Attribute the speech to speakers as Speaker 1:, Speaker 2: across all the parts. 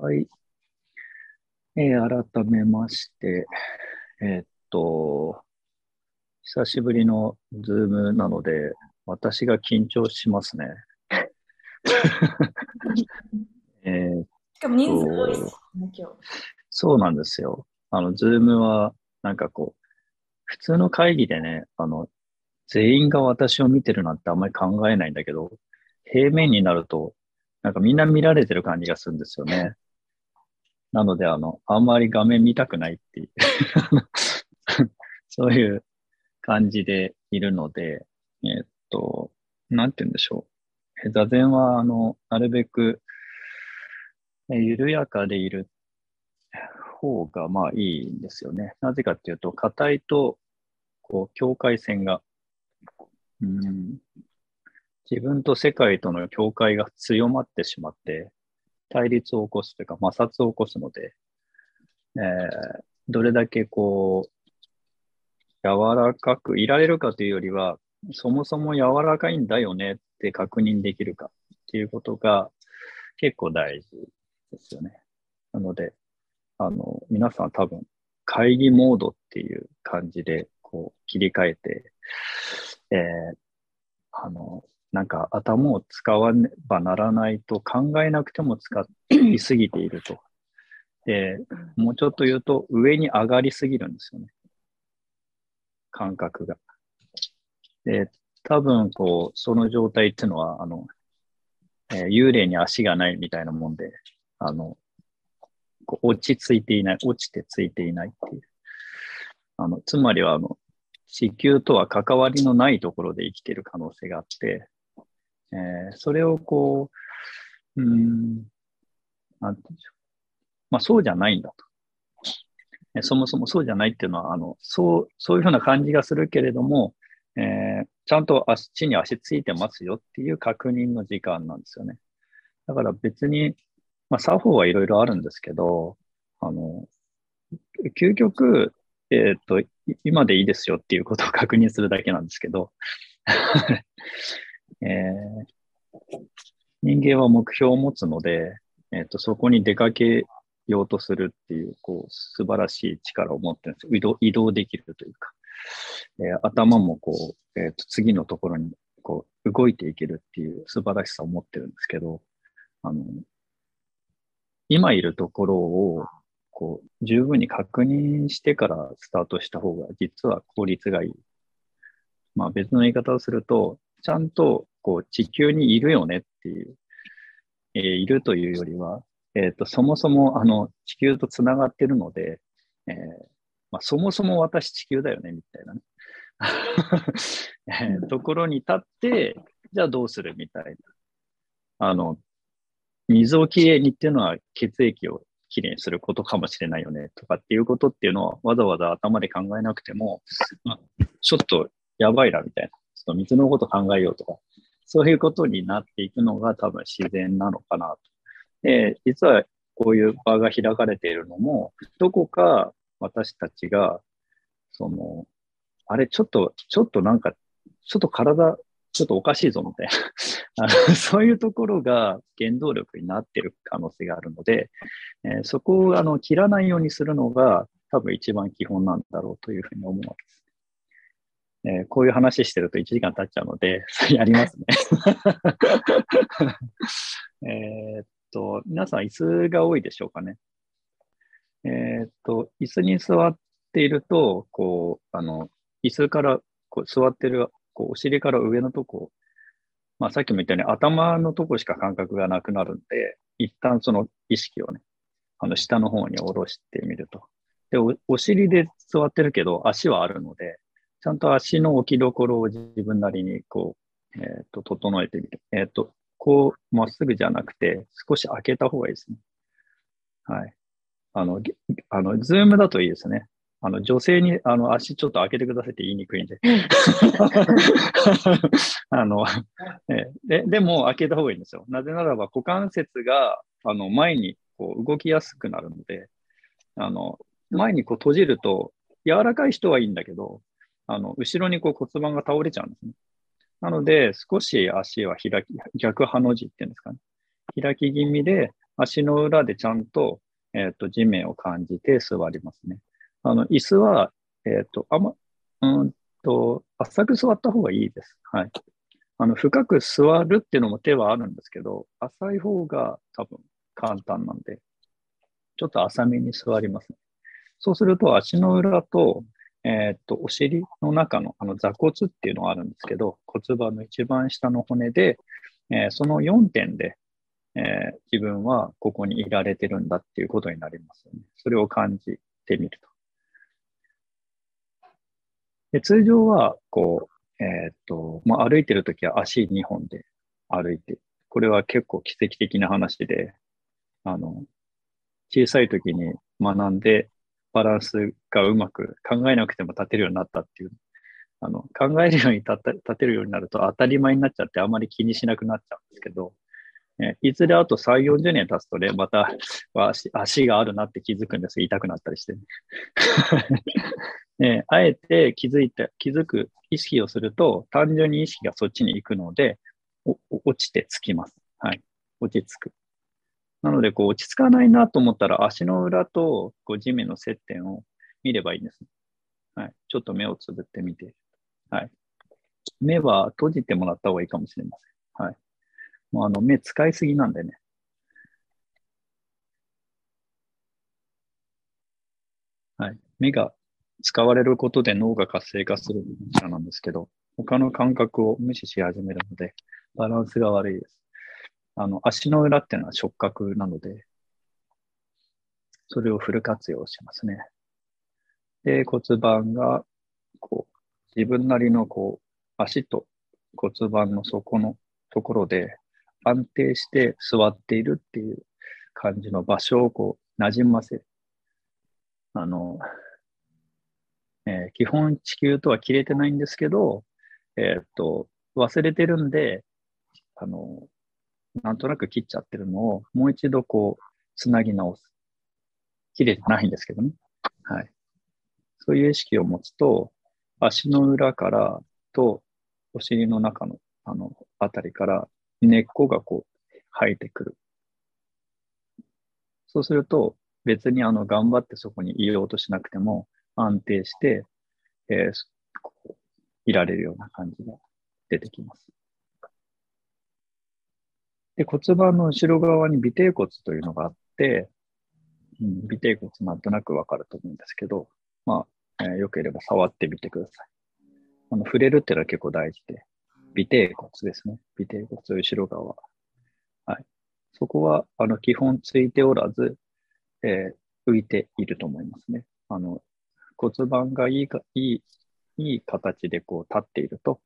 Speaker 1: はい。えー、改めまして、えー、っと、久しぶりのズームなので、私が緊張しますね。
Speaker 2: えー、しかも人数多いですね、今日。
Speaker 1: そうなんですよ。あの、ズームは、なんかこう、普通の会議でね、あの、全員が私を見てるなんてあんまり考えないんだけど、平面になると、なんかみんな見られてる感じがするんですよね。なので、あの、あんまり画面見たくないっていう そういう感じでいるので、えっと、なんて言うんでしょう。座禅は、あの、なるべく、緩やかでいる方が、まあいいんですよね。なぜかっていうと、硬いと、こう、境界線が、うん、自分と世界との境界が強まってしまって、対立を起こすというか摩擦を起こすので、えー、どれだけこう、柔らかくいられるかというよりは、そもそも柔らかいんだよねって確認できるかっていうことが結構大事ですよね。なので、あの、皆さん多分会議モードっていう感じでこう切り替えて、えー、あの、なんか頭を使わねばならないと考えなくても使いすぎていると。で、もうちょっと言うと上に上がりすぎるんですよね。感覚が。で、多分こう、その状態っていうのは、あの、えー、幽霊に足がないみたいなもんで、あの、こう落ち着いていない、落ちてついていないっていう。あの、つまりは、あの、地球とは関わりのないところで生きている可能性があって、えー、それをこう、うん、なんていうんでしょう。まあ、そうじゃないんだと。えそもそもそうじゃないっていうのは、あの、そう、そういうふうな感じがするけれども、えー、ちゃんと足地に足ついてますよっていう確認の時間なんですよね。だから別に、まあ、作法はいろいろあるんですけど、あの、究極、えっ、と、今でいいですよっていうことを確認するだけなんですけど、えー、人間は目標を持つので、えっ、ー、と、そこに出かけようとするっていう、こう、素晴らしい力を持ってるんです移動移動できるというか、えー、頭もこう、えっ、と、次のところに、こう、動いていけるっていう素晴らしさを持ってるんですけど、あの、今いるところを、こう、十分に確認してからスタートした方が、実は効率がいい。まあ別の言い方をすると、ちゃんとこう地球にいるよねっていう、えー、いるというよりは、え、ー、と、そもそもあの地球とつながってるので、えーまあ、そもそも私地球だよね、みたいなね。えところに立って、じゃあどうするみたいな。あの、水をきれいにっていうのは血液をきれいにすることかもしれないよねとかっていうことっていうのはわざわざ頭で考えなくても、まあ、ちょっとやばいなみたいな。と水のこと考えようとか、そういうことになっていくのが多分自然なのかなと。で、実はこういう場が開かれているのも、どこか私たちが、その、あれ、ちょっと、ちょっとなんか、ちょっと体、ちょっとおかしいぞみたいな、そういうところが原動力になってる可能性があるので、えー、そこをあの切らないようにするのが多分一番基本なんだろうというふうに思うわけです。えー、こういう話してると1時間経っちゃうので、そ れやりますね。えっと、皆さん椅子が多いでしょうかね。えっと、椅子に座っていると、こう、あの、椅子からこう座ってる、こう、お尻から上のとこ、まあさっきも言ったように頭のとこしか感覚がなくなるんで、一旦その意識をね、あの下の方に下ろしてみると。でお、お尻で座ってるけど足はあるので、ちゃんと足の置きどころを自分なりにこう、えっ、ー、と、整えてみる。えっ、ー、と、こう、まっすぐじゃなくて、少し開けた方がいいですね。はい。あの、あの、ズームだといいですね。あの、女性に、あの、足ちょっと開けてくださいって言いにくいんで。あの、えで、でも開けた方がいいんですよ。なぜならば股関節が、あの、前にこう動きやすくなるので、あの、前にこう閉じると、柔らかい人はいいんだけど、あの、後ろにこう骨盤が倒れちゃうんですね。なので、少し足は開き、逆ハの字っていうんですかね。開き気味で足の裏でちゃんと、えっ、ー、と、地面を感じて座りますね。あの、椅子は、えっ、ー、と、あま、うんと、浅く座った方がいいです。はい。あの、深く座るっていうのも手はあるんですけど、浅い方が多分簡単なんで、ちょっと浅めに座りますね。そうすると足の裏と、えー、っと、お尻の中のあの座骨っていうのがあるんですけど、骨盤の一番下の骨で、えー、その4点で、えー、自分はここにいられてるんだっていうことになりますよね。それを感じてみると。で通常は、こう、えっと、まあ、歩いてるときは足2本で歩いて、これは結構奇跡的な話で、あの、小さい時に学んでバランスがうまく考えなくても立てるようになったっていう、あの、考えるように立てるようになると当たり前になっちゃってあまり気にしなくなっちゃうんですけど、えいずれあと3、40年経つとね、また足足があるなって気づくんです痛くなったりして、ね ね。あえて気づいて、気づく意識をすると、単純に意識がそっちに行くので、落ちてつきます。はい。落ち着く。なので、こう、落ち着かないなと思ったら、足の裏とこう地面の接点を見ればいいんです。はい。ちょっと目をつぶってみて。はい。目は閉じてもらった方がいいかもしれません。はい。もうあの、目使いすぎなんでね。はい。目が使われることで脳が活性化する者なんですけど、他の感覚を無視し始めるので、バランスが悪いです。あの、足の裏っていうのは触覚なので、それをフル活用しますね。で、骨盤が、こう、自分なりの、こう、足と骨盤の底のところで安定して座っているっていう感じの場所をこう、馴染ませる。あの、えー、基本地球とは切れてないんですけど、えー、っと、忘れてるんで、あの、なんとなく切っちゃってるのを、もう一度こう、つなぎ直す。切れてないんですけどね。はい。そういう意識を持つと、足の裏からと、お尻の中の、あの、あたりから根っこがこう、生えてくる。そうすると、別にあの、頑張ってそこにいようとしなくても、安定して、えー、いられるような感じが出てきます。で、骨盤の後ろ側に尾底骨というのがあって、うん、尾底骨なんとなくわかると思うんですけど、まあ、えー、よければ触ってみてください。あの、触れるっていうのは結構大事で、尾底骨ですね。尾底骨後ろ側。はい。そこは、あの、基本ついておらず、えー、浮いていると思いますね。あの、骨盤がいいか、いい、いい形でこう立っていると、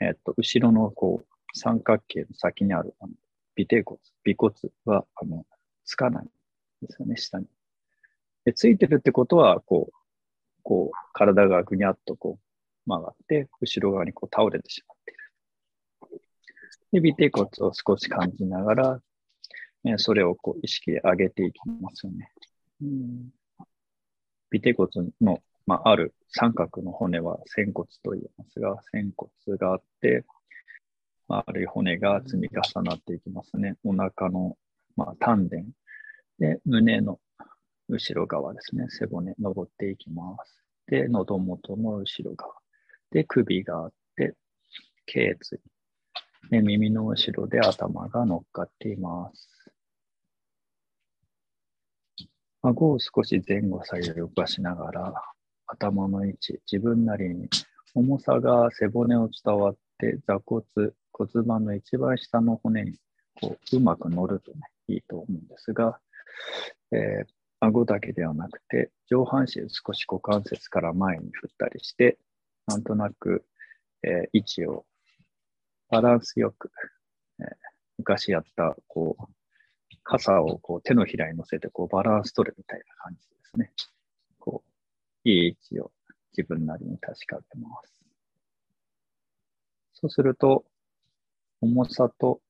Speaker 1: えー、っと、後ろのこう、三角形の先にあるあの尾底骨、尾骨は、あの、つかないんですよね、下に。で、ついてるってことは、こう、こう、体がぐにゃっとこう、曲がって、後ろ側にこう倒れてしまっている。で、尾底骨を少し感じながら、ね、それをこう意識で上げていきますよね。うん、尾底骨の、まあ、ある三角の骨は仙骨と言いますが、仙骨があって、丸い骨が積み重なっていきますね。お腹の、まあ、丹田で、胸の後ろ側ですね。背骨、登っていきます。で、喉元の後ろ側。で、首があって、頸椎。で、耳の後ろで頭が乗っかっています。顎を少し前後左右動かしながら、頭の位置、自分なりに重さが背骨を伝わって座骨、骨盤の一番下の骨にこううまく乗るとね、いいと思うんですが、えー、顎だけではなくて、上半身少し股関節から前に振ったりして、なんとなく、えー、位置をバランスよく、えー、昔やった、こう、傘をこう手のひらに乗せてこうバランス取るみたいな感じですね。こう、いい位置を自分なりに確かめます。そうすると、重さと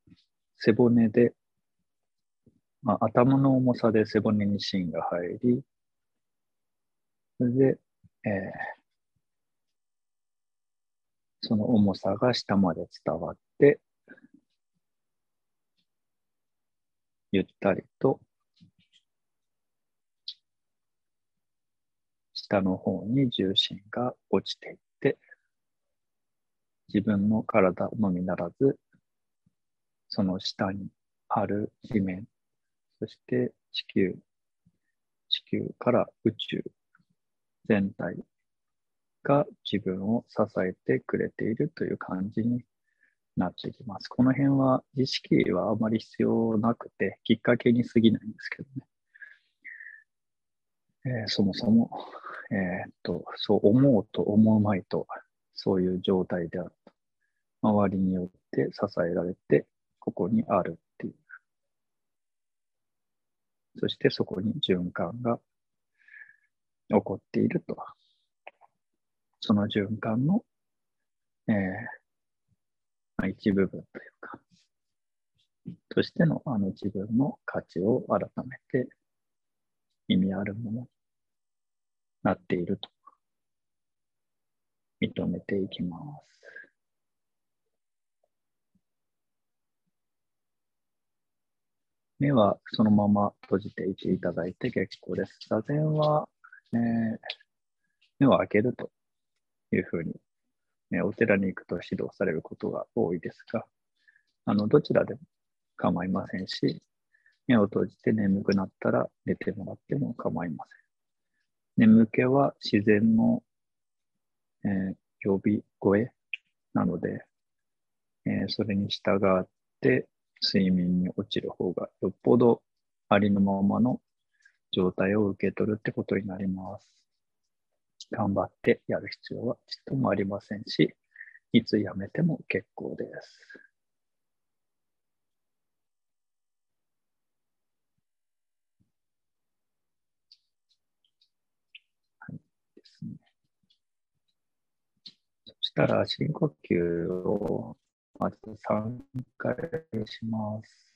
Speaker 1: 背骨で、まあ、頭の重さで背骨に芯が入り、それで、えー、その重さが下まで伝わって、ゆったりと下の方に重心が落ちていって、自分の体のみならず、その下にある地面、そして地球、地球から宇宙全体が自分を支えてくれているという感じになってきます。この辺は知識はあまり必要なくて、きっかけに過ぎないんですけどね。えー、そもそも、えー、っと、そう思うと思うまいと、そういう状態であると。周りによって支えられて、ここにあるっていう。そしてそこに循環が起こっていると。その循環の、えーまあ、一部分というか、としてのあの自分の価値を改めて意味あるものになっていると認めていきます。目はそのまま閉じていていただいて結構です。座禅は、えー、目を開けるというふうに、ね、お寺に行くと指導されることが多いですが、あの、どちらでも構いませんし、目を閉じて眠くなったら寝てもらっても構いません。眠気は自然の、えー、呼び声なので、えー、それに従って睡眠に落ちる方がよっぽどありのままの状態を受け取るってことになります。頑張ってやる必要はちっともありませんし、いつやめても結構です。はいですね。そしたら深呼吸をまず3回します。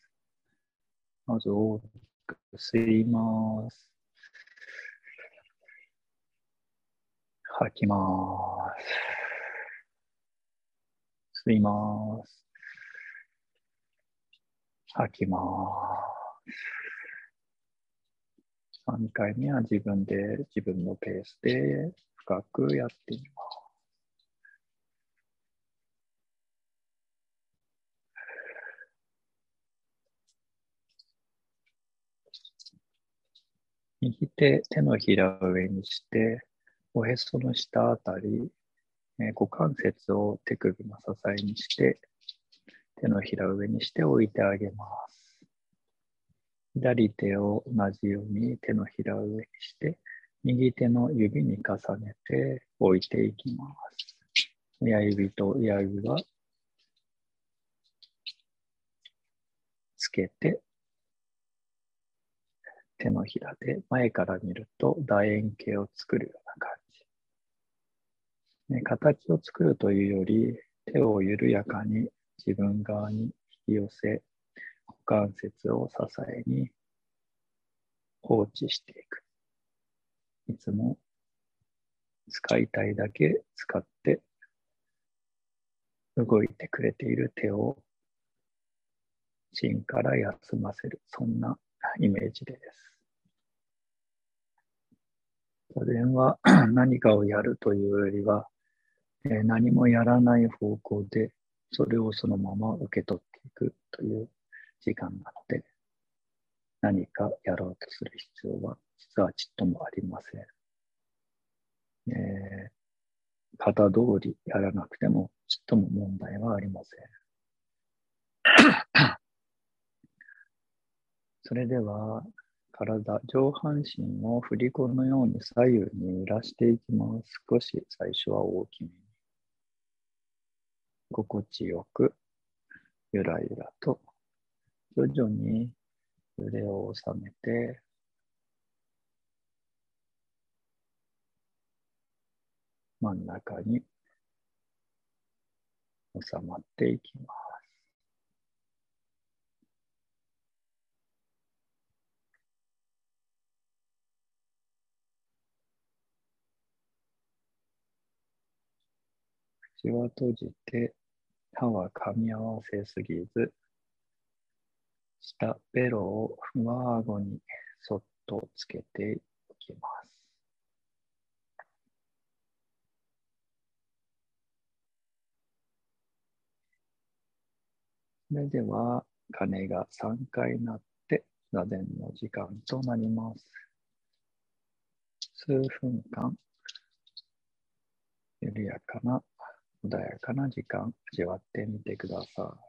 Speaker 1: まず大きく吸います。吐きます。吸います。吐きます。3回目は自分で自分のペースで深くやってみます。右手、手のひらを上にして、おへその下あたり、えー、股関節を手首の支えにして、手のひらを上にして置いてあげます。左手を同じように手のひらを上にして、右手の指に重ねて置いていきます。親指と親指はつけて手のひらで前から見ると楕円形を作るような感じ。ね、形を作るというより手を緩やかに自分側に引き寄せ股関節を支えに放置していく。いつも使いたいだけ使って動いてくれている手を芯から休ませる。そんなイメージです。座禅は何かをやるというよりは、えー、何もやらない方向で、それをそのまま受け取っていくという時間なので、何かやろうとする必要は実はちっともありません。えー、型通りやらなくてもちっとも問題はありません。それでは、体、上半身を振り子のように左右に揺らしていきます。少し最初は大きめに。心地よく、ゆらゆらと、徐々に揺れを収めて、真ん中に収まっていきます。口は閉じて、歯は噛み合わせすぎず、下ベロを上顎にそっとつけていきます。それでは、鐘が3回鳴って、座禅の時間となります。数分間、緩やかな、穏やかな時間、味わってみてください。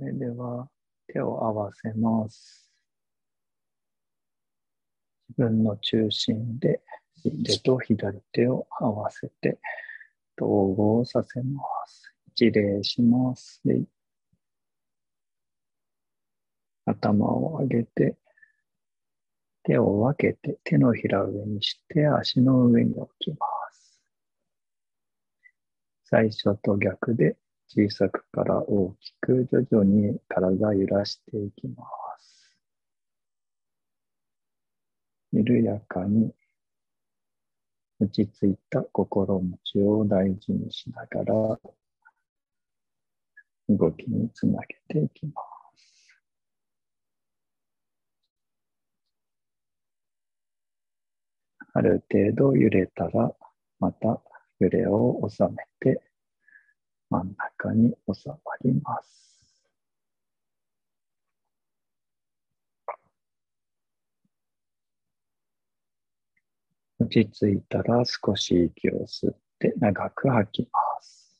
Speaker 1: それでは手を合わせます。自分の中心で手と左手を合わせて統合させます。一礼します。頭を上げて手を分けて手のひら上にして足の上に置きます。最初と逆で小さくから大きく徐々に体揺らしていきます。緩やかに落ち着いた心持ちを大事にしながら動きにつなげていきます。ある程度揺れたらまた揺れを収めて真ん中に収まります。落ち着いたら少し息を吸って長く吐きます。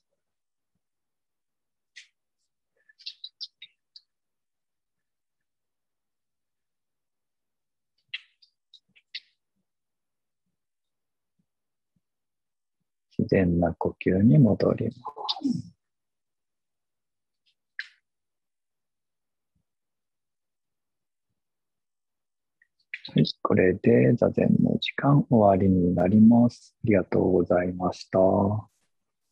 Speaker 1: 自然な呼吸に戻ります。はい、これで座禅の時間終わりになります。ありがとうございました。